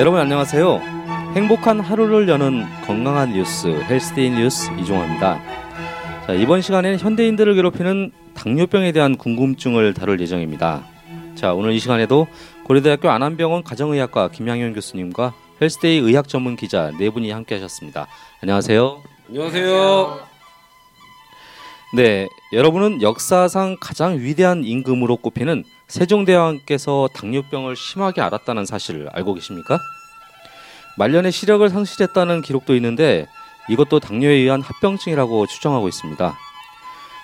여러분 안녕하세요. 행복한 하루를 여는 건강한 뉴스 헬스데이 뉴스 이종화입니다. 자, 이번 시간에는 현대인들을 괴롭히는 당뇨병에 대한 궁금증을 다룰 예정입니다. 자, 오늘 이 시간에도 고려대학교 안암병원 가정의학과 김양현 교수님과 헬스데이 의학 전문 기자 네 분이 함께 하셨습니다. 안녕하세요. 안녕하세요. 네, 여러분은 역사상 가장 위대한 임금으로 꼽히는 세종대왕께서 당뇨병을 심하게 앓았다는 사실을 알고 계십니까? 말년에 시력을 상실했다는 기록도 있는데 이것도 당뇨에 의한 합병증이라고 추정하고 있습니다.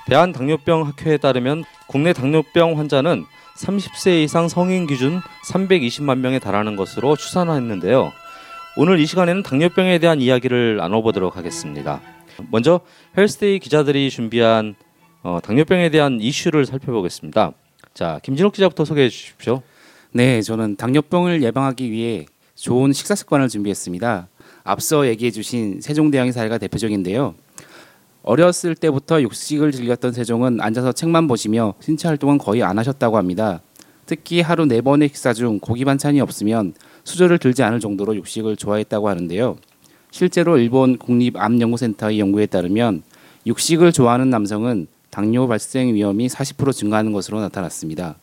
대한당뇨병학회에 따르면 국내 당뇨병 환자는 30세 이상 성인 기준 320만 명에 달하는 것으로 추산했는데요. 오늘 이 시간에는 당뇨병에 대한 이야기를 나눠보도록 하겠습니다. 먼저 헬스데이 기자들이 준비한 어, 당뇨병에 대한 이슈를 살펴보겠습니다. 자, 김진욱 기자부터 소개해 주십시오. 네, 저는 당뇨병을 예방하기 위해 좋은 식사 습관을 준비했습니다. 앞서 얘기해 주신 세종대왕의 사례가 대표적인데요. 어렸을 때부터 육식을 즐겼던 세종은 앉아서 책만 보시며 신체 활동은 거의 안 하셨다고 합니다. 특히 하루 네 번의 식사 중 고기 반찬이 없으면 수저를 들지 않을 정도로 육식을 좋아했다고 하는데요. 실제로 일본 국립암연구센터의 연구에 따르면 육식을 좋아하는 남성은 당뇨 발생 위험이 40% 증가하는 것으로 나타났습니다.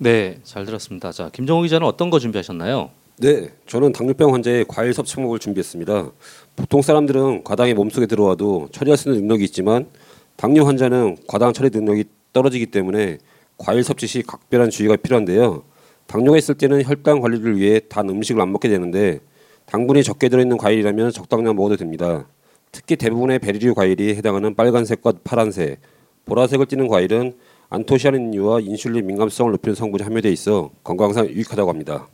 네, 잘 들었습니다. 자, 김정호 기자는 어떤 거 준비하셨나요? 네, 저는 당뇨병 환자의 과일 섭취 방법을 준비했습니다. 보통 사람들은 과당이 몸속에 들어와도 처리할 수 있는 능력이 있지만 당뇨 환자는 과당 처리 능력이 떨어지기 때문에 과일 섭취 시 각별한 주의가 필요한데요. 당뇨가 있을 때는 혈당 관리를 위해 단 음식을 안 먹게 되는데 당분이 적게 들어있는 과일이라면 적당량 먹어도 됩니다. 특히 대부분의 베리류 과일이 해당하는 빨간색과 파란색, 보라색을 띠는 과일은 안토시아닌류와 인슐린 민감성을 높이는 성분이 함유되어 있어 건강상 유익하다고 합니다.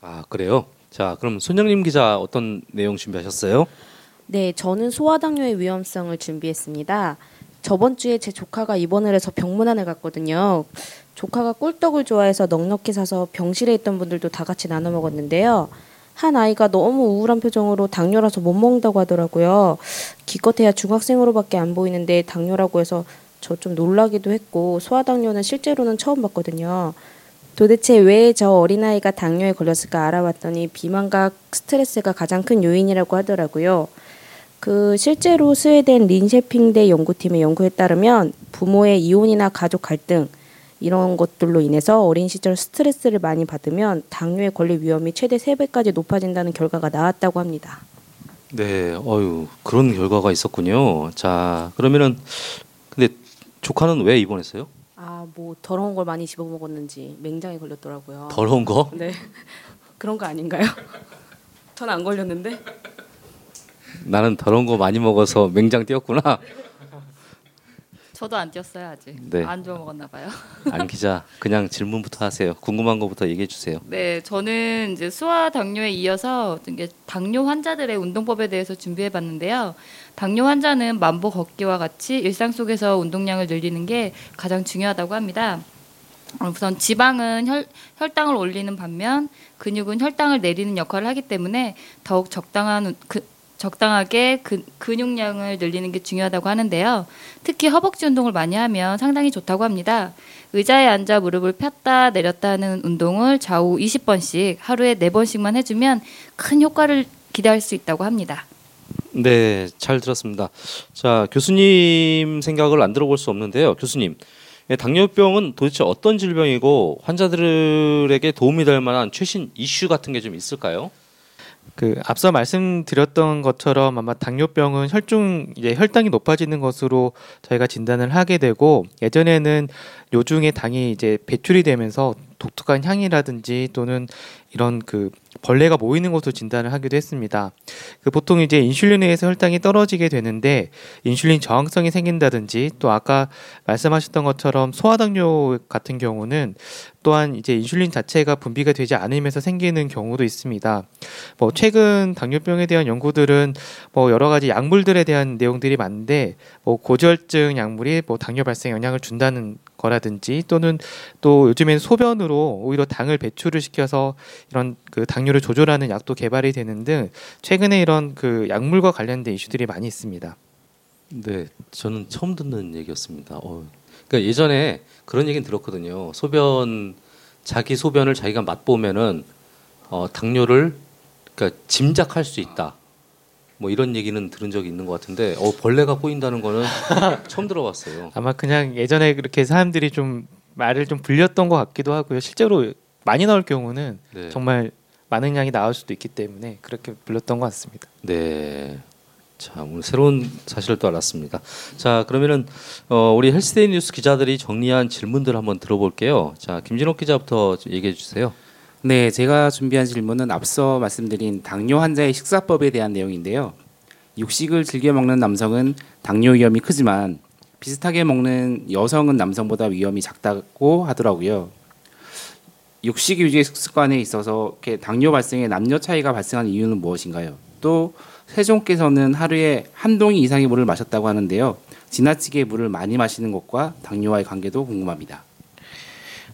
아, 그래요? 자, 그럼 손영림 기자 어떤 내용 준비하셨어요? 네, 저는 소아당뇨의 위험성을 준비했습니다. 저번 주에 제 조카가 입원을 해서 병문안에 갔거든요. 조카가 꿀떡을 좋아해서 넉넉히 사서 병실에 있던 분들도 다 같이 나눠 먹었는데요. 한 아이가 너무 우울한 표정으로 당뇨라서 못 먹는다고 하더라고요. 기껏해야 중학생으로밖에 안 보이는데 당뇨라고 해서 저 좀 놀라기도 했고 소아당뇨는 실제로는 처음 봤거든요. 도대체 왜 저 어린아이가 당뇨에 걸렸을까 알아봤더니 비만과 스트레스가 가장 큰 요인이라고 하더라고요. 그 실제로 스웨덴 린셰핑대 연구팀의 연구에 따르면 부모의 이혼이나 가족 갈등 이런 것들로 인해서 어린 시절 스트레스를 많이 받으면 당뇨에 걸릴 위험이 최대 세배까지 높아진다는 결과가 나왔다고 합니다. 네, 어유 그런 결과가 있었군요. 자, 그러면은 조카는 왜 입원했어요? 아, 뭐 더러운 걸 많이 집어 먹었는지 맹장에 걸렸더라고요. 더러운 거? 네. 그런 거 아닌가요? 전 안 걸렸는데. 나는 더러운 거 많이 먹어서 맹장 뛰었구나. 저도 안 뛰었어요 아직. 네. 안 좋아 먹었나 봐요. 안 기자, 그냥 질문부터 하세요. 궁금한 거부터 얘기해 주세요. 네, 저는 이제 소아 당뇨에 이어서 이게 당뇨 환자들의 운동법에 대해서 준비해 봤는데요. 당뇨 환자는 만보 걷기와 같이 일상 속에서 운동량을 늘리는 게 가장 중요하다고 합니다. 우선 지방은 혈, 혈당을 올리는 반면 근육은 혈당을 내리는 역할을 하기 때문에 더욱 적당한 운- 그, 적당하게 그, 근육량을 늘리는 게 중요하다고 하는데요. 특히 허벅지 운동을 많이 하면 상당히 좋다고 합니다. 의자에 앉아 무릎을 폈다 내렸다 하는 운동을 좌우 20번씩 하루에 4번씩만 해주면 큰 효과를 기대할 수 있다고 합니다. 네, 잘 들었습니다. 자, 교수님 생각을 안 들어볼 수 없는데요. 교수님, 예, 당뇨병은 도대체 어떤 질병이고 환자들에게 도움이 될 만한 최신 이슈 같은 게 좀 있을까요? 그 앞서 말씀드렸던 것처럼 아마 당뇨병은 혈중 이제 혈당이 높아지는 것으로 저희가 진단을 하게 되고 예전에는 요중에 당이 이제 배출이 되면서 독특한 향이라든지 또는 이런 그 벌레가 모이는 것으로 진단을 하기도 했습니다. 그 보통 이제 인슐린에 의해서 혈당이 떨어지게 되는데 인슐린 저항성이 생긴다든지 또 아까 말씀하셨던 것처럼 소아당뇨 같은 경우는 또한 이제 인슐린 자체가 분비가 되지 않으면서 생기는 경우도 있습니다. 뭐 최근 당뇨병에 대한 연구들은 뭐 여러 가지 약물들에 대한 내용들이 많은데 뭐 고지혈증 약물이 뭐 당뇨 발생 영향을 준다는 거라든지 또는 또 요즘엔 소변으로 오히려 당을 배출을 시켜서 이런 그 당뇨를 조절하는 약도 개발이 되는 등 최근에 이런 그 약물과 관련된 이슈들이 많이 있습니다. 네, 저는 처음 듣는 얘기였습니다. 어, 그러니까 예전에 그런 얘기는 들었거든요. 소변 자기 소변을 자기가 맛보면은 어, 당뇨를 그러니까 짐작할 수 있다. 뭐 이런 얘기는 들은 적이 있는 것 같은데 어, 벌레가 꼬인다는 거는 처음 들어봤어요. 아마 그냥 예전에 그렇게 사람들이 좀 말을 좀 불렸던 것 같기도 하고요. 실제로 많이 나올 경우는 네. 정말 많은 양이 나올 수도 있기 때문에 그렇게 불렸던 것 같습니다. 네. 자 오늘 새로운 사실을 또 알았습니다. 자 그러면은 어, 우리 헬스데이 뉴스 기자들이 정리한 질문들 한번 들어볼게요. 자 김진욱 기자부터 얘기해 주세요. 네, 제가 준비한 질문은 앞서 말씀드린 당뇨 환자의 식사법에 대한 내용인데요. 육식을 즐겨 먹는 남성은 당뇨 위험이 크지만 비슷하게 먹는 여성은 남성보다 위험이 작다고 하더라고요. 육식 위주의 식습관에 있어서 당뇨 발생에 남녀 차이가 발생하는 이유는 무엇인가요? 또 세종께서는 하루에 한 동이 이상의 물을 마셨다고 하는데요. 지나치게 물을 많이 마시는 것과 당뇨와의 관계도 궁금합니다.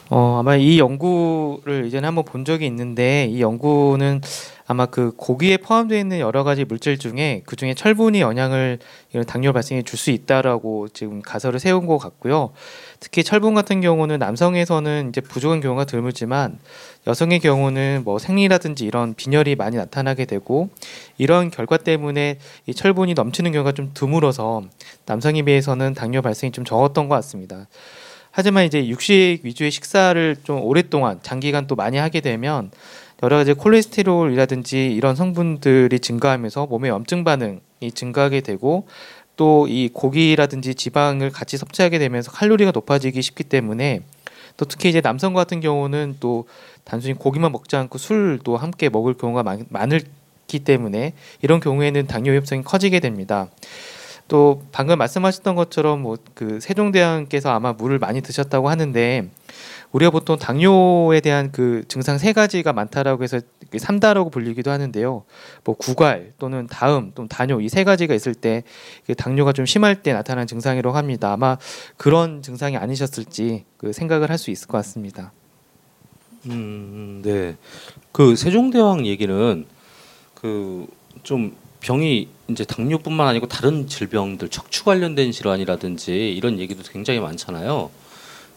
어, 아마 이 연구를 이전에 한번 본 적이 있는데 이 연구는 아마 그 고기에 포함되어 있는 여러 가지 물질 중에 그 중에 철분이 영향을 이런 당뇨 발생에 줄 수 있다라고 지금 가설을 세운 것 같고요. 특히 철분 같은 경우는 남성에서는 이제 부족한 경우가 드물지만 여성의 경우는 뭐 생리라든지 이런 빈혈이 많이 나타나게 되고 이런 결과 때문에 이 철분이 넘치는 경우가 좀 드물어서 남성에 비해서는 당뇨 발생이 좀 적었던 것 같습니다. 하지만 이제 육식 위주의 식사를 좀 오랫동안 장기간 또 많이 하게 되면 여러 가지 콜레스테롤이라든지 이런 성분들이 증가하면서 몸의 염증 반응이 증가하게 되고 또 이 고기라든지 지방을 같이 섭취하게 되면서 칼로리가 높아지기 쉽기 때문에 또 특히 이제 남성 같은 경우는 또 단순히 고기만 먹지 않고 술도 함께 먹을 경우가 많, 많기 때문에 이런 경우에는 당뇨 위험성이 커지게 됩니다. 또 방금 말씀하셨던 것처럼 뭐 그 세종대왕께서 아마 물을 많이 드셨다고 하는데 우리가 보통 당뇨에 대한 그 증상 세 가지가 많다라고 해서 삼다라고 불리기도 하는데요. 뭐 구갈 또는 다음 또는 단뇨 이 세 가지가 있을 때그 당뇨가 좀 심할 때 나타나는 증상이라고 합니다. 아마 그런 증상이 아니셨을지 그 생각을 할 수 있을 것 같습니다. 음, 네. 그 세종대왕 얘기는 그 좀 병이 이제 당뇨뿐만 아니고 다른 질병들 척추 관련된 질환이라든지 이런 얘기도 굉장히 많잖아요.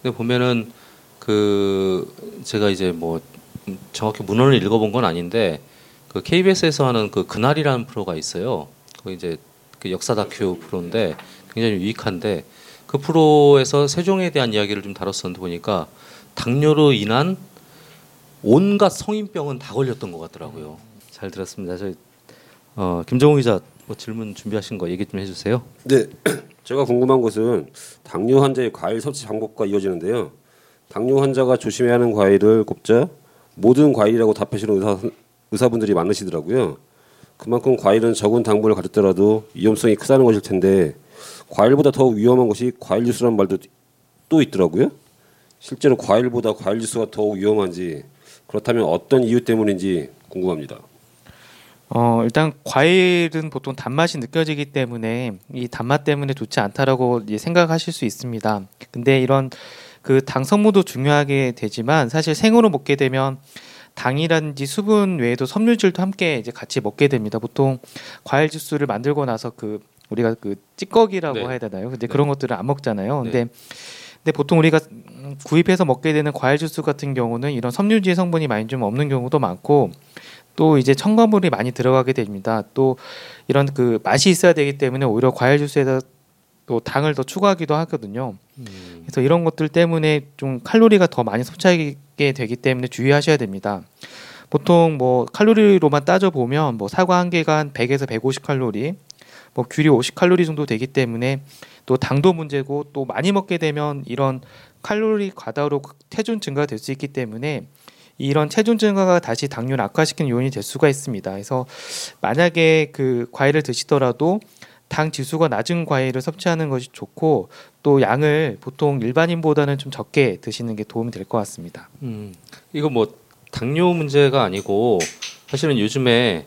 근데 보면은 그 제가 이제 뭐 정확히 문헌을 읽어본 건 아닌데 그 KBS에서 하는 그 그날이라는 프로가 있어요. 그 이제 그 역사 다큐 프로인데 굉장히 유익한데 그 프로에서 세종에 대한 이야기를 좀 다뤘었는데 보니까 당뇨로 인한 온갖 성인병은 다 걸렸던 것 같더라고요. 잘 들었습니다. 저 어, 김정우 기자 뭐 질문 준비하신 거 얘기 좀 해주세요. 네, 제가 궁금한 것은 당뇨 환자의 과일 섭취 방법과 이어지는데요. 당뇨 환자가 조심해야 하는 과일을 꼽자 모든 과일이라고 답하시는 의사, 의사분들이 많으시더라고요. 그만큼 과일은 적은 당분을 가졌더라도 위험성이 크다는 것일 텐데 과일보다 더 위험한 것이 과일 주스라는 말도 또 있더라고요. 실제로 과일보다 과일 주스가 더 위험한지 그렇다면 어떤 이유 때문인지 궁금합니다. 어, 일단 과일은 보통 단맛이 느껴지기 때문에 이 단맛 때문에 좋지 않다라고 생각하실 수 있습니다. 근데 이런 그 당 성분도 중요하게 되지만 사실 생으로 먹게 되면 당이라든지 수분 외에도 섬유질도 함께 이제 같이 먹게 됩니다. 보통 과일 주스를 만들고 나서 그 우리가 그 찌꺼기라고 네. 해야 되나요? 근데 네. 그런 것들을 안 먹잖아요. 네. 근데 근데 보통 우리가 구입해서 먹게 되는 과일 주스 같은 경우는 이런 섬유질 성분이 많이 좀 없는 경우도 많고 또 이제 첨가물이 많이 들어가게 됩니다. 또 이런 그 맛이 있어야 되기 때문에 오히려 과일 주스에다 또 당을 더 추가하기도 하거든요. 그래서 이런 것들 때문에 좀 칼로리가 더 많이 섭취하게 되기 때문에 주의하셔야 됩니다. 보통 뭐 칼로리로만 따져 보면 뭐 사과 한 개가 한 100에서 150 칼로리, 뭐 귤이 50 칼로리 정도 되기 때문에 또 당도 문제고 또 많이 먹게 되면 이런 칼로리 과다로 체중 증가가 될 수 있기 때문에 이런 체중 증가가 다시 당뇨를 악화시키는 요인이 될 수가 있습니다. 그래서 만약에 그 과일을 드시더라도 당 지수가 낮은 과일을 섭취하는 것이 좋고 또 양을 보통 일반인보다는 좀 적게 드시는 게 도움이 될 것 같습니다. 음, 이거 뭐 당뇨 문제가 아니고 사실은 요즘에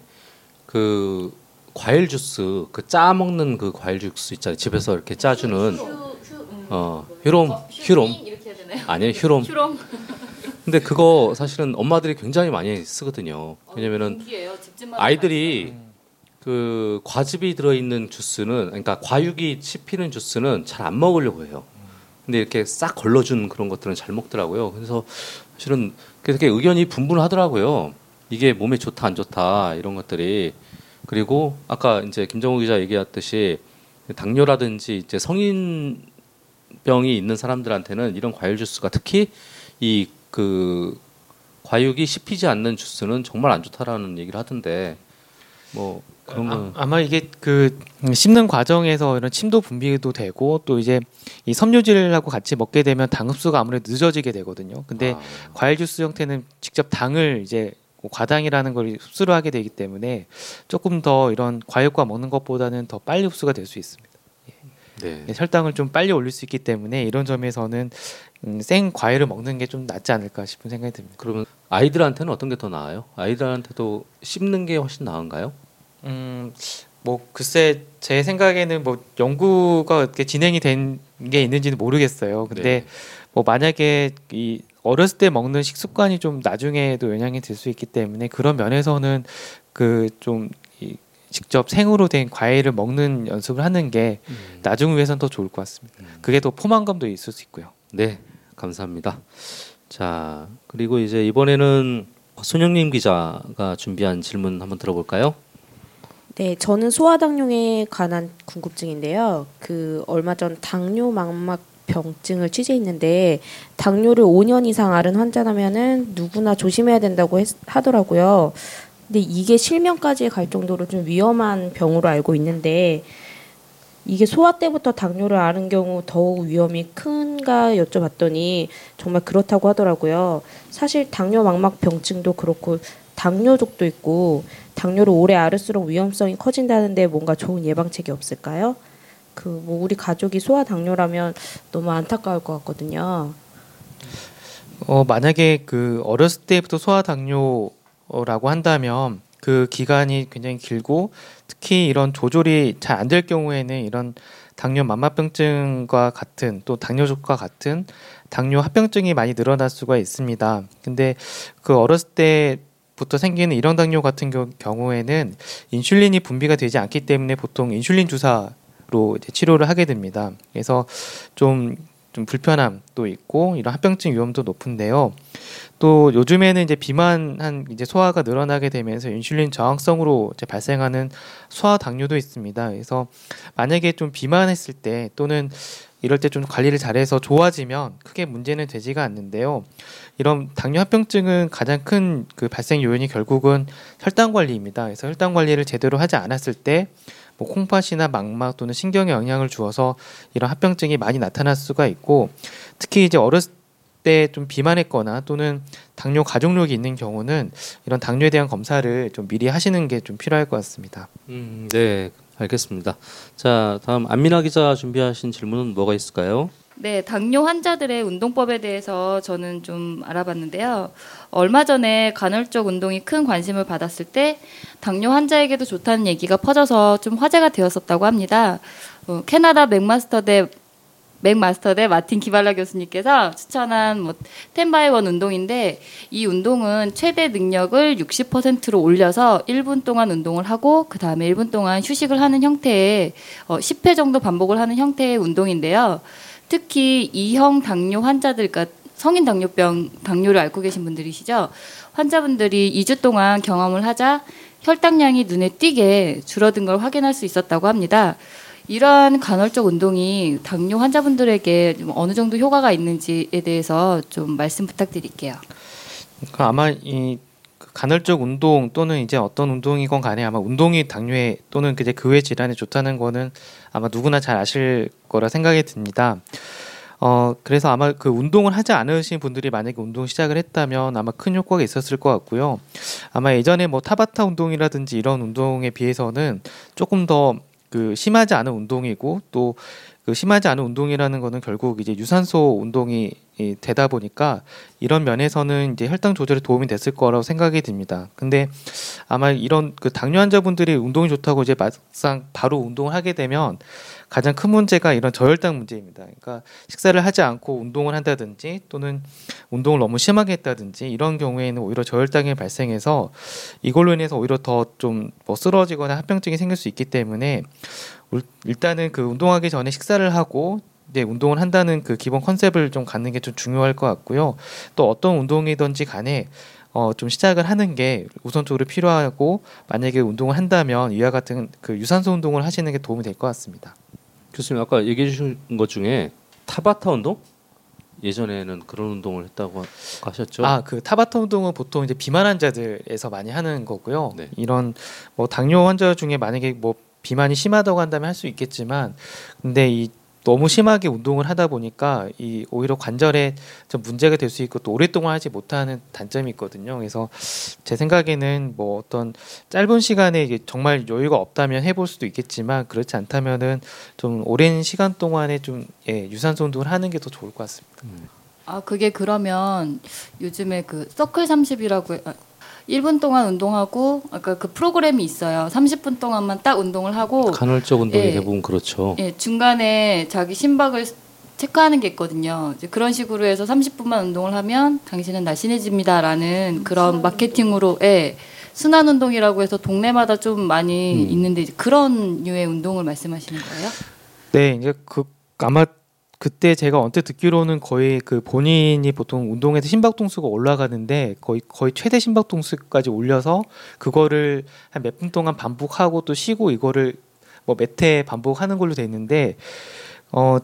그 과일 주스 그 짜 먹는 그 과일 주스 있잖아요. 집에서 이렇게 짜주는 어 휴롬 휴롬 해야 되나요? 아니요 휴롬. 근데 그거 사실은 엄마들이 굉장히 많이 쓰거든요. 왜냐면은 공기예요. 집집마다 아이들이 그 과즙이 들어있는 주스는 그러니까 과육이 씹히는 주스는 잘 안 먹으려고 해요. 근데 이렇게 싹 걸러준 그런 것들은 잘 먹더라고요. 그래서 사실은 그렇게 의견이 분분하더라고요. 이게 몸에 좋다 안 좋다 이런 것들이 그리고 아까 이제 김정우 기자 얘기했듯이 당뇨라든지 이제 성인병이 있는 사람들한테는 이런 과일 주스가 특히 이 그 과육이 씹히지 않는 주스는 정말 안 좋다라는 얘기를 하던데 뭐 그런 건 아, 마 이게 그 씹는 과정에서 이런 침도 분비도 되고 또 이제 이 섬유질하고 같이 먹게 되면 당 흡수가 아무래도 늦어지게 되거든요. 근데 아, 과일 주스 형태는 직접 당을 이제 뭐 과당이라는 걸 흡수를 하게 되기 때문에 조금 더 이런 과육과 먹는 것보다는 더 빨리 흡수가 될 수 있습니다. 네. 예, 혈당을 좀 빨리 올릴 수 있기 때문에 이런 점에서는 음, 생 과일을 먹는 게 좀 낫지 않을까 싶은 생각이 듭니다. 그러면 아이들한테는 어떤 게 더 나아요? 아이들한테도 씹는 게 훨씬 나은가요? 음, 뭐 글쎄 제 생각에는 뭐 연구가 어떻게 진행이 된 게 있는지는 모르겠어요. 근데 네. 뭐 만약에 이 어렸을 때 먹는 식습관이 좀 나중에도 영향이 될수 있기 때문에 그런 면에서는 그 좀 직접 생으로 된 과일을 먹는 연습을 하는 게 나중을 위해서는 더 좋을 것 같습니다. 그게 더 포만감도 있을 수 있고요. 네, 감사합니다. 자, 그리고 이제 이번에는 손영림 기자가 준비한 질문 한번 들어볼까요? 네, 저는 소아당뇨에 관한 궁금증인데요. 그 얼마 전 당뇨 망막 병증을 취재했는데 당뇨를 5년 이상 앓은 환자라면은 누구나 조심해야 된다고 했- 하더라고요. 근데 이게 실명까지 갈 정도로 좀 위험한 병으로 알고 있는데 이게 소아 때부터 당뇨를 앓은 경우 더욱 위험이 큰가 여쭤봤더니 정말 그렇다고 하더라고요. 사실 당뇨 망막 병증도 그렇고 당뇨족도 있고 당뇨를 오래 앓을수록 위험성이 커진다는데 뭔가 좋은 예방책이 없을까요? 그 뭐 우리 가족이 소아 당뇨라면 너무 안타까울 것 같거든요. 어 만약에 그 어렸을 때부터 소아 당뇨 라고 한다면 그 기간이 굉장히 길고 특히 이런 조절이 잘 안 될 경우에는 이런 당뇨 만마병증과 같은 또 당뇨족과 같은 당뇨 합병증이 많이 늘어날 수가 있습니다. 근데 그 어렸을 때부터 생기는 일형 당뇨 같은 겨- 경우에는 인슐린이 분비가 되지 않기 때문에 보통 인슐린 주사로 치료를 하게 됩니다. 그래서 좀 좀 불편함도 있고 이런 합병증 위험도 높은데요. 또 요즘에는 이제 비만한 이제 소화가 늘어나게 되면서 인슐린 저항성으로 이제 발생하는 소아 당뇨도 있습니다. 그래서 만약에 좀 비만했을 때 또는 이럴 때 좀 관리를 잘해서 좋아지면 크게 문제는 되지가 않는데요. 이런 당뇨 합병증은 가장 큰 그 발생 요인이 결국은 혈당 관리입니다. 그래서 혈당 관리를 제대로 하지 않았을 때 뭐 콩팥이나 망막 또는 신경에 영향을 주어서 이런 합병증이 많이 나타날 수가 있고 특히 이제 어렸을 때 좀 비만했거나 또는 당뇨 가족력이 있는 경우는 이런 당뇨에 대한 검사를 좀 미리 하시는 게 좀 필요할 것 같습니다. 음, 네, 알겠습니다. 자, 다음 안민아 기자 준비하신 질문은 뭐가 있을까요? 네, 당뇨 환자들의 운동법에 대해서 저는 좀 알아봤는데요. 얼마 전에 간헐적 운동이 큰 관심을 받았을 때 당뇨 환자에게도 좋다는 얘기가 퍼져서 좀 화제가 되었었다고 합니다. 어, 캐나다 맥마스터대 맥마스터 대 마틴 기발라 교수님께서 추천한 뭐 텐바이원 운동인데 이 운동은 최대 능력을 60%로 올려서 1분 동안 운동을 하고 그 다음에 1분 동안 휴식을 하는 형태의 어, 10회 정도 반복을 하는 형태의 운동인데요. 특히 이형 당뇨 환자들, 그러니까 성인 당뇨병 당뇨를 앓고 계신 분들이시죠. 환자분들이 2주 동안 경험을 하자 혈당량이 눈에 띄게 줄어든 걸 확인할 수 있었다고 합니다. 이러한 간헐적 운동이 당뇨 환자분들에게 좀 어느 정도 효과가 있는지에 대해서 좀 말씀 부탁드릴게요. 그러니까 아마 이그 간헐적 운동 또는 이제 어떤 운동이건 간에 아마 운동이 당뇨에 또는 이제 그 외 질환에 좋다는 거는 아마 누구나 잘 아실 거라 생각이 듭니다. 어 그래서 아마 그 운동을 하지 않으신 분들이 만약에 운동 시작을 했다면 아마 큰 효과가 있었을 것 같고요. 아마 예전에 뭐 타바타 운동이라든지 이런 운동에 비해서는 조금 더 그 심하지 않은 운동이고 또 그 심하지 않은 운동이라는 거는 결국 이제 유산소 운동이 이 되다 보니까 이런 면에서는 이제 혈당 조절에 도움이 됐을 거라고 생각이 듭니다. 근데 아마 이런 그 당뇨 환자분들이 운동이 좋다고 이제 막상 바로 운동을 하게 되면 가장 큰 문제가 이런 저혈당 문제입니다. 그러니까 식사를 하지 않고 운동을 한다든지 또는 운동을 너무 심하게 했다든지 이런 경우에는 오히려 저혈당이 발생해서 이걸로 인해서 오히려 더 좀 뭐 쓰러지거나 합병증이 생길 수 있기 때문에 울- 일단은 그 운동하기 전에 식사를 하고 이제 운동을 한다는 그 기본 컨셉을 좀 갖는 게 좀 중요할 것 같고요. 또 어떤 운동이든지 간에 어, 좀 시작을 하는 게 우선적으로 필요하고 만약에 운동을 한다면 이와 같은 그 유산소 운동을 하시는 게 도움이 될 것 같습니다. 교수님 아까 얘기해 주신 것 중에 타바타 운동 예전에는 그런 운동을 했다고 하셨죠? 아, 그 타바타 운동은 보통 이제 비만 환자들에서 많이 하는 거고요. 네. 이런 뭐 당뇨 환자 중에 만약에 뭐 비만이 심하다고 한다면 할 수 있겠지만 근데 이 너무 심하게 운동을 하다 보니까 이 오히려 관절에 좀 문제가 될 수 있고 또 오랫동안 하지 못하는 단점이 있거든요. 그래서 제 생각에는 뭐 어떤 짧은 시간에 정말 여유가 없다면 해볼 수도 있겠지만 그렇지 않다면은 좀 오랜 시간 동안에 좀 예, 유산소 운동을 하는 게 더 좋을 것 같습니다. 아 그게 그러면 요즘에 그 서클 30이라고 아, 1분 동안 운동하고 아까 그 프로그램이 있어요. 30분 동안만 딱 운동을 하고 간헐적 운동이 예. 대부분 그렇죠. 예, 중간에 자기 심박을 체크하는 게 있거든요. 이제 그런 식으로 해서 30분만 운동을 하면 당신은 날씬해집니다라는 그런 마케팅으로 예, 순환 운동이라고 해서 동네마다 좀 많이 음. 있는데 그런 류의 운동을 말씀하시는 거예요? 네, 이제 그 아마 그때 제가 언뜻 듣기로는 거의 그 본인이 보통 운동에서 심박 동수가 올라가는데 거의 거의 최대 심박 동수까지 올려서 그거를 한 몇 분 동안 반복하고 또 쉬고 이거를 뭐몇회 반복하는 걸로 돼 있는데 어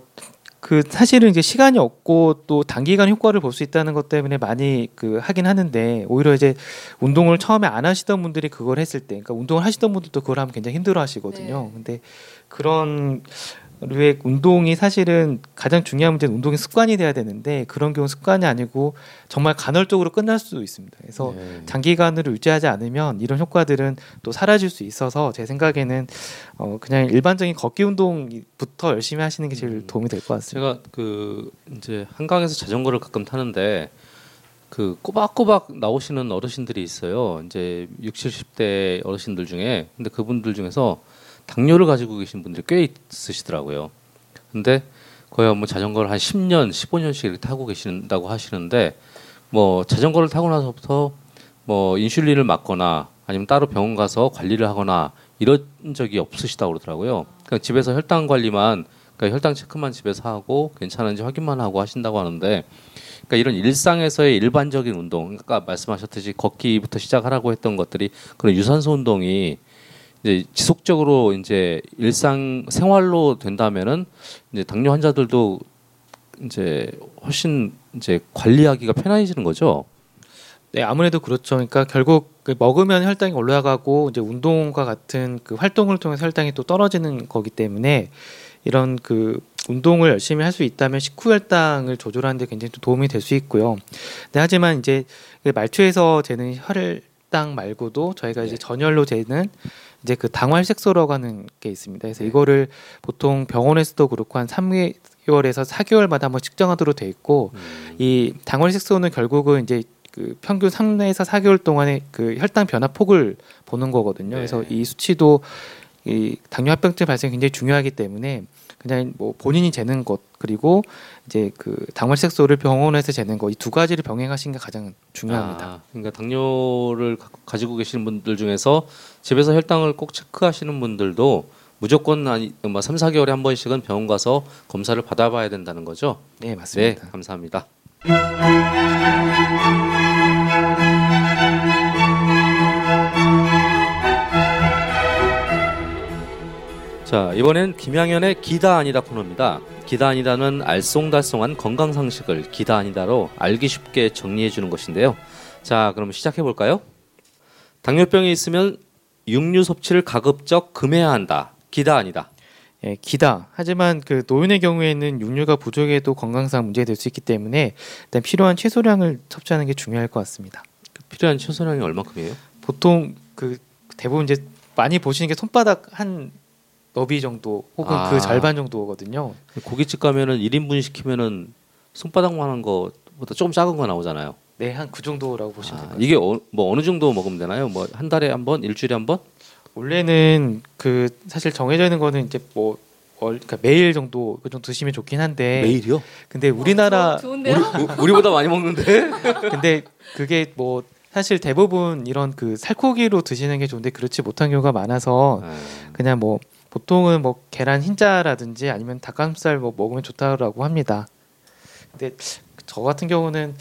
그 사실은 이제 시간이 없고 또 단기간 효과를 볼 수 있다는 것 때문에 많이 그 하긴 하는데 오히려 이제 운동을 처음에 안 하시던 분들이 그걸 했을 때 그러니까 운동을 하시던 분들도 그걸 하면 굉장히 힘들어 하시거든요. 근데 그런 류의 운동이 사실은 가장 중요한 문제는 운동의 습관이 돼야 되는데 그런 경우 습관이 아니고 정말 간헐적으로 끝날 수도 있습니다. 그래서 네. 장기간으로 유지하지 않으면 이런 효과들은 또 사라질 수 있어서 제 생각에는 어 그냥 일반적인 걷기 운동부터 열심히 하시는 게 제일 음. 도움이 될 것 같습니다. 제가 그 이제 한강에서 자전거를 가끔 타는데 그 꼬박꼬박 나오시는 어르신들이 있어요. 이제 60, 70대 어르신들 중에 근데 그분들 중에서 당뇨를 가지고 계신 분들이 꽤 있으시더라고요. 근데 거의 뭐 자전거를 한 10년, 15년씩 이렇게 타고 계신다고 하시는데 뭐 자전거를 타고 나서부터 뭐 인슐린을 맞거나 아니면 따로 병원 가서 관리를 하거나 이런 적이 없으시다고 그러더라고요. 그냥 집에서 혈당 관리만 그러니까 혈당 체크만 집에서 하고 괜찮은지 확인만 하고 하신다고 하는데 그러니까 이런 일상에서의 일반적인 운동, 아까 말씀하셨듯이 걷기부터 시작하라고 했던 것들이 그런 유산소 운동이 이제 지속적으로 이제 일상 생활로 된다면은 이제 당뇨 환자들도 이제 훨씬 이제 관리하기가 편해지는 거죠. 네, 아무래도 그렇죠. 그러니까 결국 그 먹으면 혈당이 올라가고 이제 운동과 같은 그 활동을 통해서 혈당이 또 떨어지는 거기 때문에 이런 그 운동을 열심히 할 수 있다면 식후 혈당을 조절하는 데 굉장히 또 도움이 될 수 있고요. 네, 하지만 이제 그 말초에서 재는 혈당 말고도 저희가 이제 네. 전열로 재는 이제 그 당활색소라고 하는 게 있습니다. 그래서 네. 이거를 보통 병원에서도 그렇고 한 3개월에서 4개월마다 한번 측정하도록 돼 있고 음. 이 당활색소는 결국은 이제 그 평균 3에서 4개월 동안의 그 혈당 변화 폭을 보는 거거든요. 네. 그래서 이 수치도 이 당뇨 합병증 발생 이 굉장히 중요하기 때문에 그냥 뭐 본인이 재는 것 그리고 이제 그 당활색소를 병원에서 재는 거 이 두 가지를 병행하시는 게 가장 중요합니다. 아, 그러니까 당뇨를 가- 가지고 계시는 분들 중에서 집에서 혈당을 꼭 체크하시는 분들도 무조건 아니 뭐 3, 4개월에 한 번씩은 병원 가서 검사를 받아봐야 된다는 거죠. 네, 네, 맞습니다. 감사합니다. 자, 이번엔 김양현의 기다 아니다 코너입니다. 기다 아니다는 알쏭달쏭한 건강 상식을 기다 아니다로 알기 쉽게 정리해 주는 것인데요. 자, 그럼 시작해 볼까요? 당뇨병이 있으면 육류 섭취를 가급적 금해야 한다. 기다 아니다. 예, 기다. 하지만 그 노인의 경우에는 육류가 부족해도 건강상 문제가 될 수 있기 때문에 일단 필요한 최소량을 섭취하는 게 중요할 것 같습니다. 필요한 최소량이 얼마큼이에요? 보통 그 대부분 이제 많이 보시는 게 손바닥 한 너비 정도 혹은 아. 그 절반 정도거든요. 고깃집 가면은 1인분 시키면은 손바닥만 한 거보다 조금 작은 거 나오잖아요. 네, 한 그 정도라고 보시면 아, 될것 같아요. 이게 어, 뭐 어느 정도 먹으면 되나요? 뭐 한 달에 한 번, 일주일에 한 번? 원래는 그 사실 정해져 있는 거는 이제 뭐 월, 그러니까 매일 정도 그 정도 드시면 좋긴 한데 매일이요? 근데 우리나라 어, 좋은데요? 우리, 보다 많이 먹는데? 근데 그게 뭐 사실 대부분 이런 그 살코기로 드시는 게 좋은데 그렇지 못한 경우가 많아서 아, 그냥 뭐 보통은 뭐 계란 흰자라든지 아니면 닭가슴살 뭐 먹으면 좋다라고 합니다. 근데 저 같은 경우는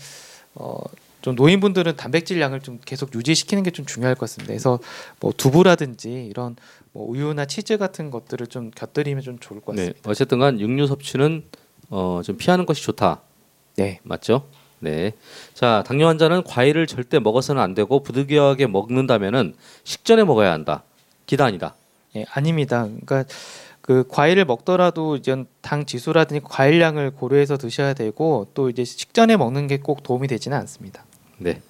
어 좀 노인분들은 단백질 양을 좀 계속 유지시키는 게 좀 중요할 것 같습니다. 그래서 뭐 두부라든지 이런 뭐 우유나 치즈 같은 것들을 좀 곁들이면 좀 좋을 것 네. 같습니다. 어쨌든간 육류 섭취는 어, 좀 피하는 것이 좋다. 네. 맞죠? 네. 자, 당뇨 환자는 과일을 절대 먹어서는 안 되고 부득이하게 먹는다면은 식전에 먹어야 한다. 기단이다. 예, 아닙니다. 그러니까 그 과일을 먹더라도 이제 당 지수라든지 과일량을 고려해서 드셔야 되고 또 이제 식전에 먹는 게 꼭 도움이 되지는 않습니다. 네.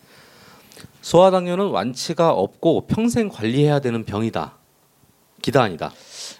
소아당뇨는 완치가 없고 평생 관리해야 되는 병이다. 기단이다.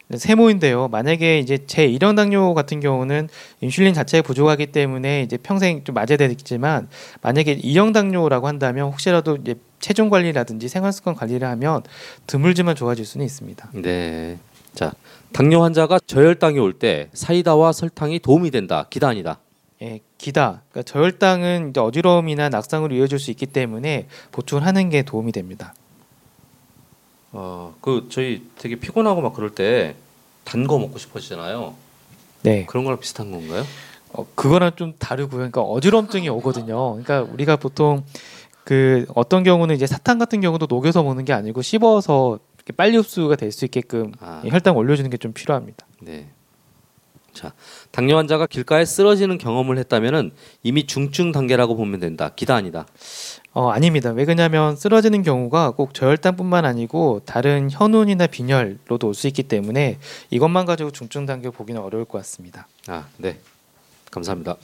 네, 세모인데요. 만약에 이제 제 1형 당뇨 같은 경우는 인슐린 자체가 부족하기 때문에 이제 평생 좀 맞아야 되겠지만 만약에 2형 당뇨라고 한다면 혹시라도 이제 체중 관리라든지 생활 습관 관리를 하면 드물지만 좋아질 수는 있습니다. 네. 자, 당뇨 환자가 저혈당이 올 때 사이다와 설탕이 도움이 된다. 기단이다. 예, 기다. 그러니까 저혈당은 이제 어지러움이나 낙상으로 이어질 수 있기 때문에 보충을 하는 게 도움이 됩니다. 어, 그 저희 되게 피곤하고 막 그럴 때 단 거 먹고 싶어지잖아요. 네. 그런 거랑 비슷한 건가요? 어, 그거랑 좀 다르고요. 그러니까 어지럼증이 오거든요. 그러니까 우리가 보통 그 어떤 경우는 이제 사탕 같은 경우도 녹여서 먹는 게 아니고 씹어서 이렇게 빨리 흡수가 될 수 있게끔 아. 이 혈당 올려주는 게 좀 필요합니다. 네. 자, 당뇨 환자가 길가에 쓰러지는 경험을 했다면은 이미 중증 단계라고 보면 된다. 기단이다. 어, 아닙니다. 왜 그러냐면 쓰러지는 경우가 꼭 저혈당뿐만 아니고 다른 현운이나 빈혈로도 올 수 있기 때문에 이것만 가지고 중증 단계 보기는 어려울 것 같습니다. 아, 네. 감사합니다.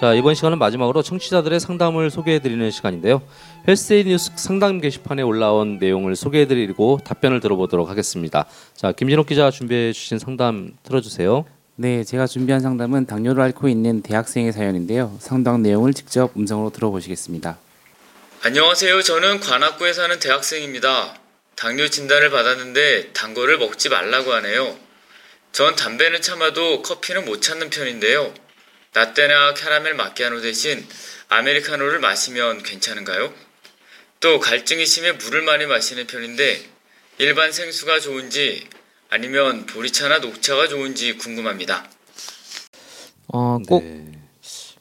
자, 이번 시간은 마지막으로 청취자들의 상담을 소개해 드리는 시간인데요. 헬스데이 뉴스 상담 게시판에 올라온 내용을 소개해 드리고 답변을 들어보도록 하겠습니다. 자, 김진욱 기자 준비해 주신 상담 틀어 주세요. 네, 제가 준비한 상담은 당뇨를 앓고 있는 대학생의 사연인데요. 상담 내용을 직접 음성으로 들어보시겠습니다. 안녕하세요. 저는 관악구에 사는 대학생입니다. 당뇨 진단을 받았는데 단 거를 먹지 말라고 하네요. 전 담배는 참아도 커피는 못 참는 편인데요. 라떼나 캐러멜 마키아노 대신 아메리카노를 마시면 괜찮은가요? 또 갈증이 심해 물을 많이 마시는 편인데 일반 생수가 좋은지 아니면 보리차나 녹차가 좋은지 궁금합니다. 어, 꼭 네.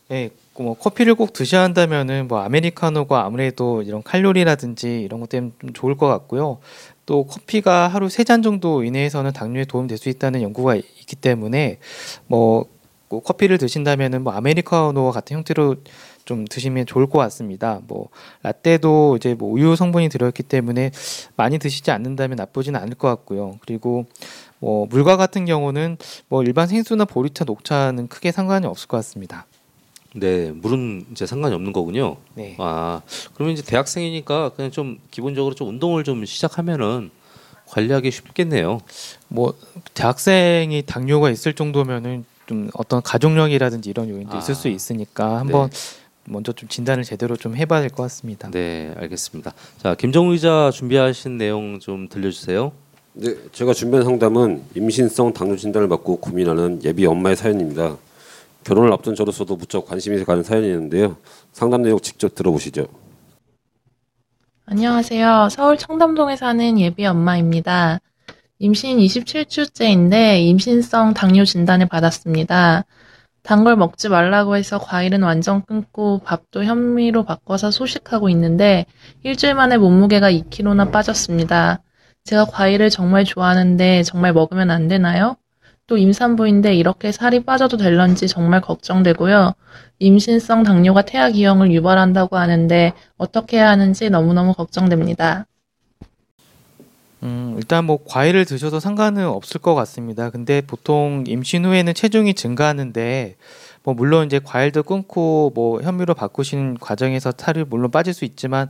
네, 뭐 커피를 꼭 드셔야 한다면은 뭐 아메리카노가 아무래도 이런 칼로리라든지 이런 것 때문에 좀 좋을 것 같고요. 또 커피가 하루 세 잔 정도 이내에서는 당뇨에 도움 될 수 있다는 연구가 있기 때문에 뭐 꼭 커피를 드신다면은 뭐 아메리카노와 같은 형태로 좀 드시면 좋을 것 같습니다. 뭐 라떼도 이제 뭐 우유 성분이 들어있기 때문에 많이 드시지 않는다면 나쁘지는 않을 것 같고요. 그리고 뭐 물과 같은 경우는 뭐 일반 생수나 보리차, 녹차는 크게 상관이 없을 것 같습니다. 네, 물은 이제 상관이 없는 거군요. 네. 아, 그러면 이제 대학생이니까 그냥 좀 기본적으로 좀 운동을 좀 시작하면은 관리하기 쉽겠네요. 뭐 대학생이 당뇨가 있을 정도면은 좀 어떤 가족력이라든지 이런 요인도 아. 있을 수 있으니까 한번 먼저 좀 진단을 제대로 좀 해봐야 될 것 같습니다. 네, 알겠습니다. 자, 김정우 기자 준비하신 내용 좀 들려주세요. 네, 제가 준비한 상담은 임신성 당뇨 진단을 받고 고민하는 예비 엄마의 사연입니다. 결혼을 앞둔 저로서도 무척 관심이 가는 사연이었는데요. 상담 내용 직접 들어보시죠. 안녕하세요. 서울 청담동에 사는 예비 엄마입니다. 임신 27주째인데 임신성 당뇨 진단을 받았습니다. 단 걸 먹지 말라고 해서 과일은 완전 끊고 밥도 현미로 바꿔서 소식하고 있는데 일주일 만에 몸무게가 2kg나 빠졌습니다. 제가 과일을 정말 좋아하는데 정말 먹으면 안 되나요? 또 임산부인데 이렇게 살이 빠져도 될런지 정말 걱정되고요. 임신성 당뇨가 태아 기형을 유발한다고 하는데 어떻게 해야 하는지 너무너무 걱정됩니다. 음, 일단 뭐 과일을 드셔도 상관은 없을 것 같습니다. 근데 보통 임신 후에는 체중이 증가하는데 뭐 물론 이제 과일도 끊고 뭐 현미로 바꾸신 과정에서 살이 물론 빠질 수 있지만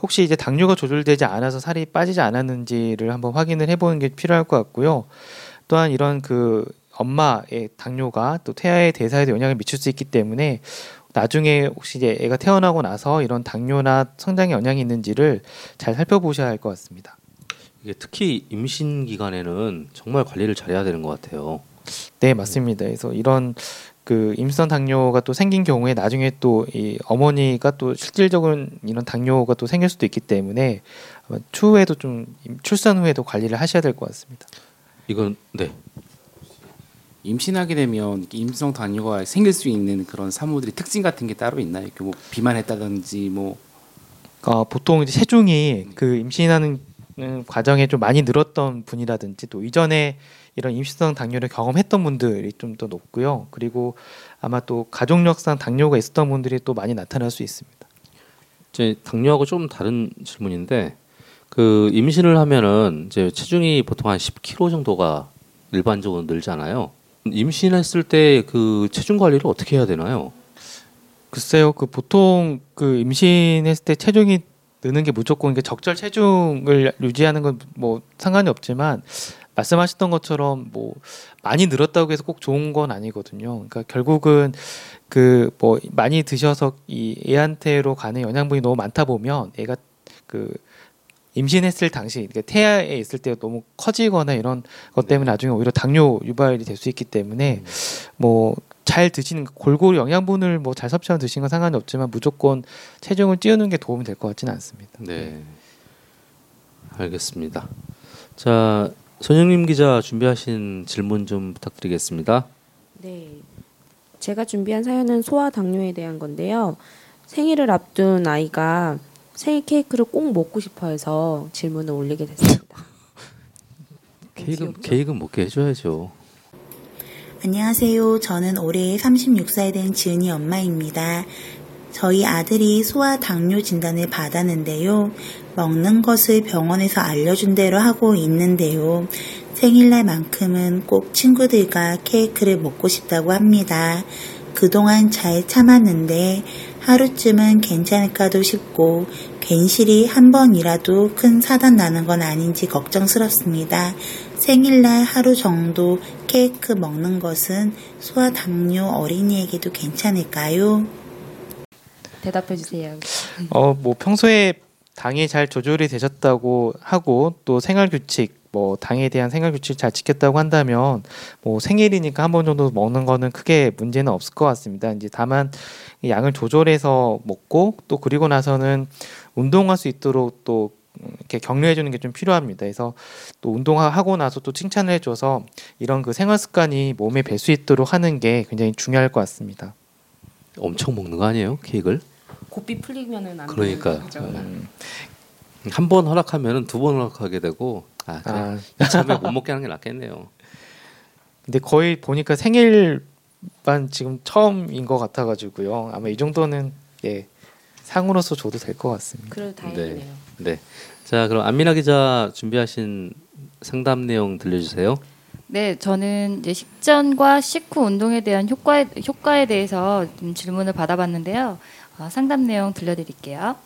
혹시 이제 당뇨가 조절되지 않아서 살이 빠지지 않았는지를 한번 확인을 해보는 게 필요할 것 같고요. 또한 이런 그 엄마의 당뇨가 또 태아의 대사에도 영향을 미칠 수 있기 때문에 나중에 혹시 이제 애가 태어나고 나서 이런 당뇨나 성장에 영향이 있는지를 잘 살펴보셔야 할 것 같습니다. 이게 특히 임신 기간에는 정말 관리를 잘해야 되는 것 같아요. 네, 맞습니다. 그래서 이런 그 임선 당뇨가 또 생긴 경우에 나중에 또 이 어머니가 또 실질적인 이런 당뇨가 또 생길 수도 있기 때문에 아마 추후에도 좀 임- 출산 후에도 관리를 하셔야 될 것 같습니다. 이건 네. 임신하게 되면 임신성 당뇨가 생길 수 있는 그런 산모들이 특징 같은 게 따로 있나요? 이렇게 뭐 비만했다든지 뭐 어, 보통 이제 체중이 그 임신하는 음, 과정에 좀 많이 늘었던 분이라든지 또 이전에 이런 임신성 당뇨를 경험했던 분들이 좀 더 높고요. 그리고 아마 또 가족력상 당뇨가 있었던 분들이 또 많이 나타날 수 있습니다. 이제 당뇨하고 좀 다른 질문인데 그 임신을 하면은 이제 체중이 보통 한 10kg 정도가 일반적으로 늘잖아요. 임신했을 때 그 체중 관리를 어떻게 해야 되나요? 글쎄요, 그 보통 그 임신했을 때 체중이 느는 게 무조건 이게 적절 체중을 유지하는 건 뭐 상관이 없지만 말씀하셨던 것처럼 뭐 많이 늘었다고 해서 꼭 좋은 건 아니거든요. 그러니까 결국은 그 뭐 많이 드셔서 이 애한테로 가는 영양분이 너무 많다 보면 애가 그 임신했을 당시 그러니까 태아에 있을 때 너무 커지거나 이런 것 때문에 나중에 오히려 당뇨 유발이 될 수 있기 때문에 뭐 잘 드시는 골고루 영양분을 뭐 잘 섭취하면 드시는 건 상관이 없지만 무조건 체중을 띄우는 게 도움이 될 것 같지는 않습니다. 네. 알겠습니다. 자, 선영님 기자 준비하신 질문 좀 부탁드리겠습니다. 네. 제가 준비한 사연은 소아 당뇨에 대한 건데요. 생일을 앞둔 아이가 생일 케이크를 꼭 먹고 싶어 해서 질문을 올리게 됐습니다. 케이크 케이크 먹게 해줘야죠. 안녕하세요. 저는 올해 36살 된 지은이 엄마입니다. 저희 아들이 소아 당뇨 진단을 받았는데요. 먹는 것을 병원에서 알려준 대로 하고 있는데요. 생일날만큼은 꼭 친구들과 케이크를 먹고 싶다고 합니다. 그동안 잘 참았는데 하루쯤은 괜찮을까도 싶고 괜시리 한 번이라도 큰 사단 나는 건 아닌지 걱정스럽습니다. 생일날 하루 정도 케이크 먹는 것은 소아 당뇨 어린이에게도 괜찮을까요? 대답해 주세요. 어 뭐 평소에 당이 잘 조절이 되셨다고 하고 또 생활 규칙 뭐 당에 대한 생활 규칙 잘 지켰다고 한다면 뭐 생일이니까 한 번 정도 먹는 거는 크게 문제는 없을 것 같습니다. 이제 다만 이 양을 조절해서 먹고 또 그리고 나서는 운동할 수 있도록 또 이렇게 격려해 주는 게 좀 필요합니다. 그래서 또 운동하고 나서 또 칭찬을 해줘서 이런 그 생활 습관이 몸에 배수 있도록 하는 게 굉장히 중요할 것 같습니다. 엄청 먹는 거 아니에요? 케이크를? 고삐 풀리면은 안 그러니까 되는 거죠. 한번 허락하면은 두 번 허락하게 되고 아, 그래. 아, 이참에 못 먹게 하는 게 낫겠네요. 근데 거의 보니까 생일만 지금 처음인 것 같아가지고요. 아마 이 정도는 예 상으로서 줘도 될 것 같습니다. 그래도 다행이네요. 네. 자, 그럼 안민아 기자 준비하신 상담 내용 들려주세요. 네, 저는 이제 식전과 식후 운동에 대한 효과에, 효과에 대해서 좀 질문을 받아봤는데요. 어, 상담 내용 들려드릴게요.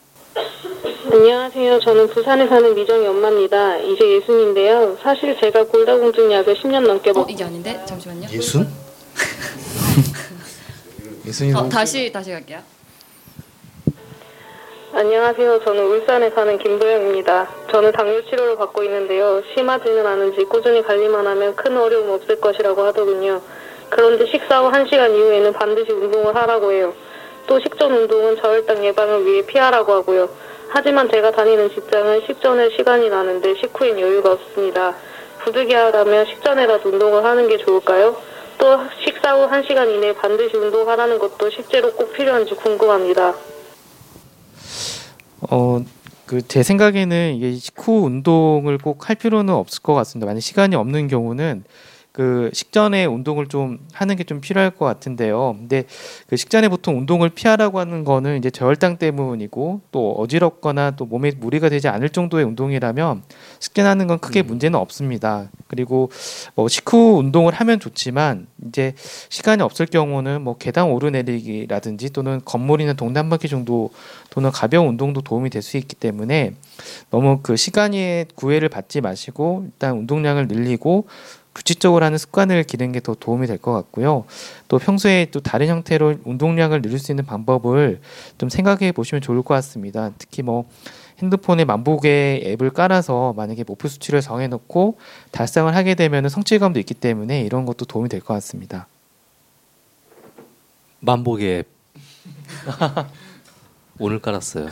안녕하세요. 저는 부산에 사는 미정이 엄마입니다. 이제 예순인데요. 사실 제가 골다공증 약을 10년 넘게 어, 먹. 이게 아닌데 잠시만요. 예순? 예순이 어, 다시 다시 갈게요. 안녕하세요. 저는 울산에 사는 김도영입니다. 저는 당뇨 치료를 받고 있는데요. 심하지는 않은지 꾸준히 관리만 하면 큰 어려움 없을 것이라고 하더군요. 그런데 식사 후 1시간 이후에는 반드시 운동을 하라고 해요. 또 식전 운동은 저혈당 예방을 위해 피하라고 하고요. 하지만 제가 다니는 직장은 식전에 시간이 나는데 식후엔 여유가 없습니다. 부득이하다면 식전에라도 운동을 하는 게 좋을까요? 또 식사 후 1시간 이내에 반드시 운동하라는 것도 실제로 꼭 필요한지 궁금합니다. 어, 그 제 생각에는 이게 식후 운동을 꼭 할 필요는 없을 것 같습니다. 만약 시간이 없는 경우는 그 식전에 운동을 좀 하는 게 좀 필요할 것 같은데요. 근데 그 식전에 보통 운동을 피하라고 하는 거는 이제 저혈당 때문이고 또 어지럽거나 또 몸에 무리가 되지 않을 정도의 운동이라면 식전하는 건 크게 문제는 없습니다. 그리고 뭐 식후 운동을 하면 좋지만 이제 시간이 없을 경우는 뭐 계단 오르내리기라든지 또는 건물이나 동네 한 바퀴 정도 또는 가벼운 운동도 도움이 될 수 있기 때문에 너무 그 시간에 구애를 받지 마시고 일단 운동량을 늘리고 규칙적으로 하는 습관을 기르는 게 더 도움이 될 것 같고요. 또 평소에 또 다른 형태로 운동량을 늘릴 수 있는 방법을 좀 생각해 보시면 좋을 것 같습니다. 특히 뭐 핸드폰에 만복의 앱을 깔아서 만약에 목표 수치를 정해놓고 달성을 하게 되면 성취감도 있기 때문에 이런 것도 도움이 될 것 같습니다. 만복의 앱. 오늘 깔았어요.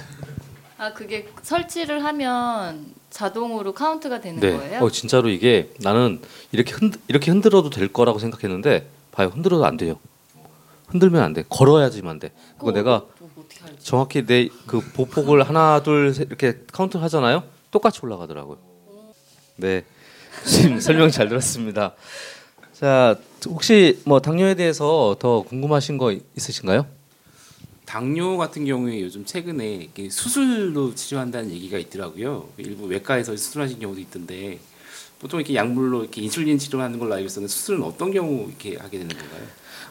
아 그게 설치를 하면 자동으로 카운트가 되는 네. 거예요? 어 진짜로 이게 나는 이렇게 흔 이렇게 흔들어도 될 거라고 생각했는데 봐요. 흔들어도 안 돼요. 흔들면 안 돼. 걸어야지만 돼. 그거 내가 어떻게 알지? 정확히 내 그 보폭을 하나 둘 셋 이렇게 카운트 하잖아요. 똑같이 올라가더라고요. 네. 지금 설명 잘 들었습니다. 자, 혹시 뭐 당뇨에 대해서 더 궁금하신 거 있으신가요? 당뇨 같은 경우에 요즘 최근에 수술로 치료한다는 얘기가 있더라고요. 일부 외과에서 수술하신 경우도 있던데 보통 이렇게 약물로 이렇게 인슐린 치료하는 걸로 알고 있었는데 수술은 어떤 경우 이렇게 하게 되는 건가요?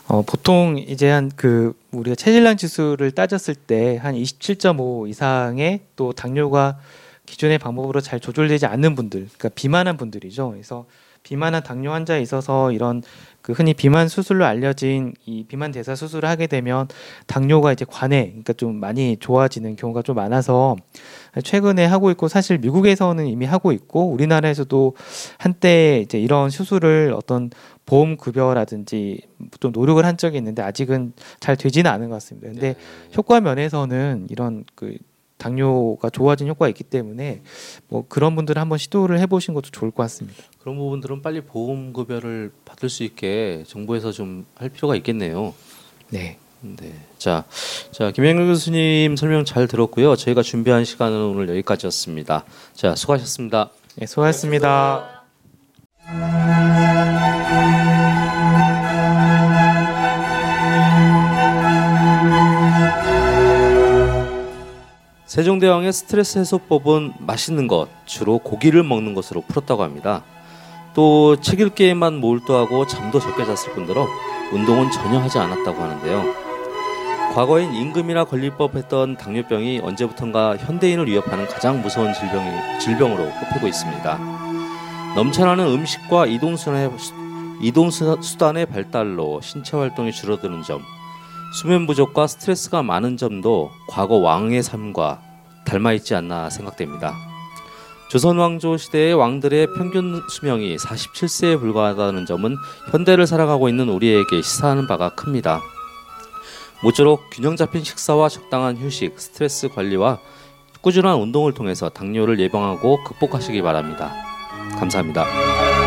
어, 보통 이제 한 그 우리가 체질량 지수를 따졌을 때 한 27.5 이상의 또 당뇨가 기존의 방법으로 잘 조절되지 않는 분들, 그러니까 비만한 분들이죠. 그래서 비만한 당뇨 환자에 있어서 이런 그 흔히 비만 수술로 알려진 이 비만 대사 수술을 하게 되면 당뇨가 이제 관해, 그러니까 좀 많이 좋아지는 경우가 좀 많아서 최근에 하고 있고 사실 미국에서는 이미 하고 있고 우리나라에서도 한때 이제 이런 수술을 어떤 보험 급여라든지 좀 노력을 한 적이 있는데 아직은 잘 되지는 않은 것 같습니다. 근데 효과 면에서는 이런 그 당뇨가 좋아진 효과가 있기 때문에 뭐 그런 분들은 한번 시도를 해보신 것도 좋을 것 같습니다. 그런 부분들은 빨리 보험 급여를 받을 수 있게 정부에서 좀 할 필요가 있겠네요. 네. 네. 자, 자 김영일 교수님 설명 잘 들었고요. 저희가 준비한 시간은 오늘 여기까지였습니다. 자, 수고하셨습니다. 네, 수고하셨습니다. 세종대왕의 스트레스 해소법은 맛있는 것, 주로 고기를 먹는 것으로 풀었다고 합니다. 또 책 읽기에만 몰두하고 잠도 적게 잤을 뿐더러 운동은 전혀 하지 않았다고 하는데요. 과거엔 임금이나 권리법 했던 당뇨병이 언제부턴가 현대인을 위협하는 가장 무서운 질병이, 질병으로 꼽히고 있습니다. 넘쳐나는 음식과 이동수단의, 이동수단의 발달로 신체 활동이 줄어드는 점, 수면 부족과 스트레스가 많은 점도 과거 왕의 삶과 닮아 있지 않나 생각됩니다. 조선 왕조 시대의 왕들의 평균 수명이 47세에 불과하다는 점은 현대를 살아가고 있는 우리에게 시사하는 바가 큽니다. 모쪼록 균형 잡힌 식사와 적당한 휴식, 스트레스 관리와 꾸준한 운동을 통해서 당뇨를 예방하고 극복하시기 바랍니다. 감사합니다.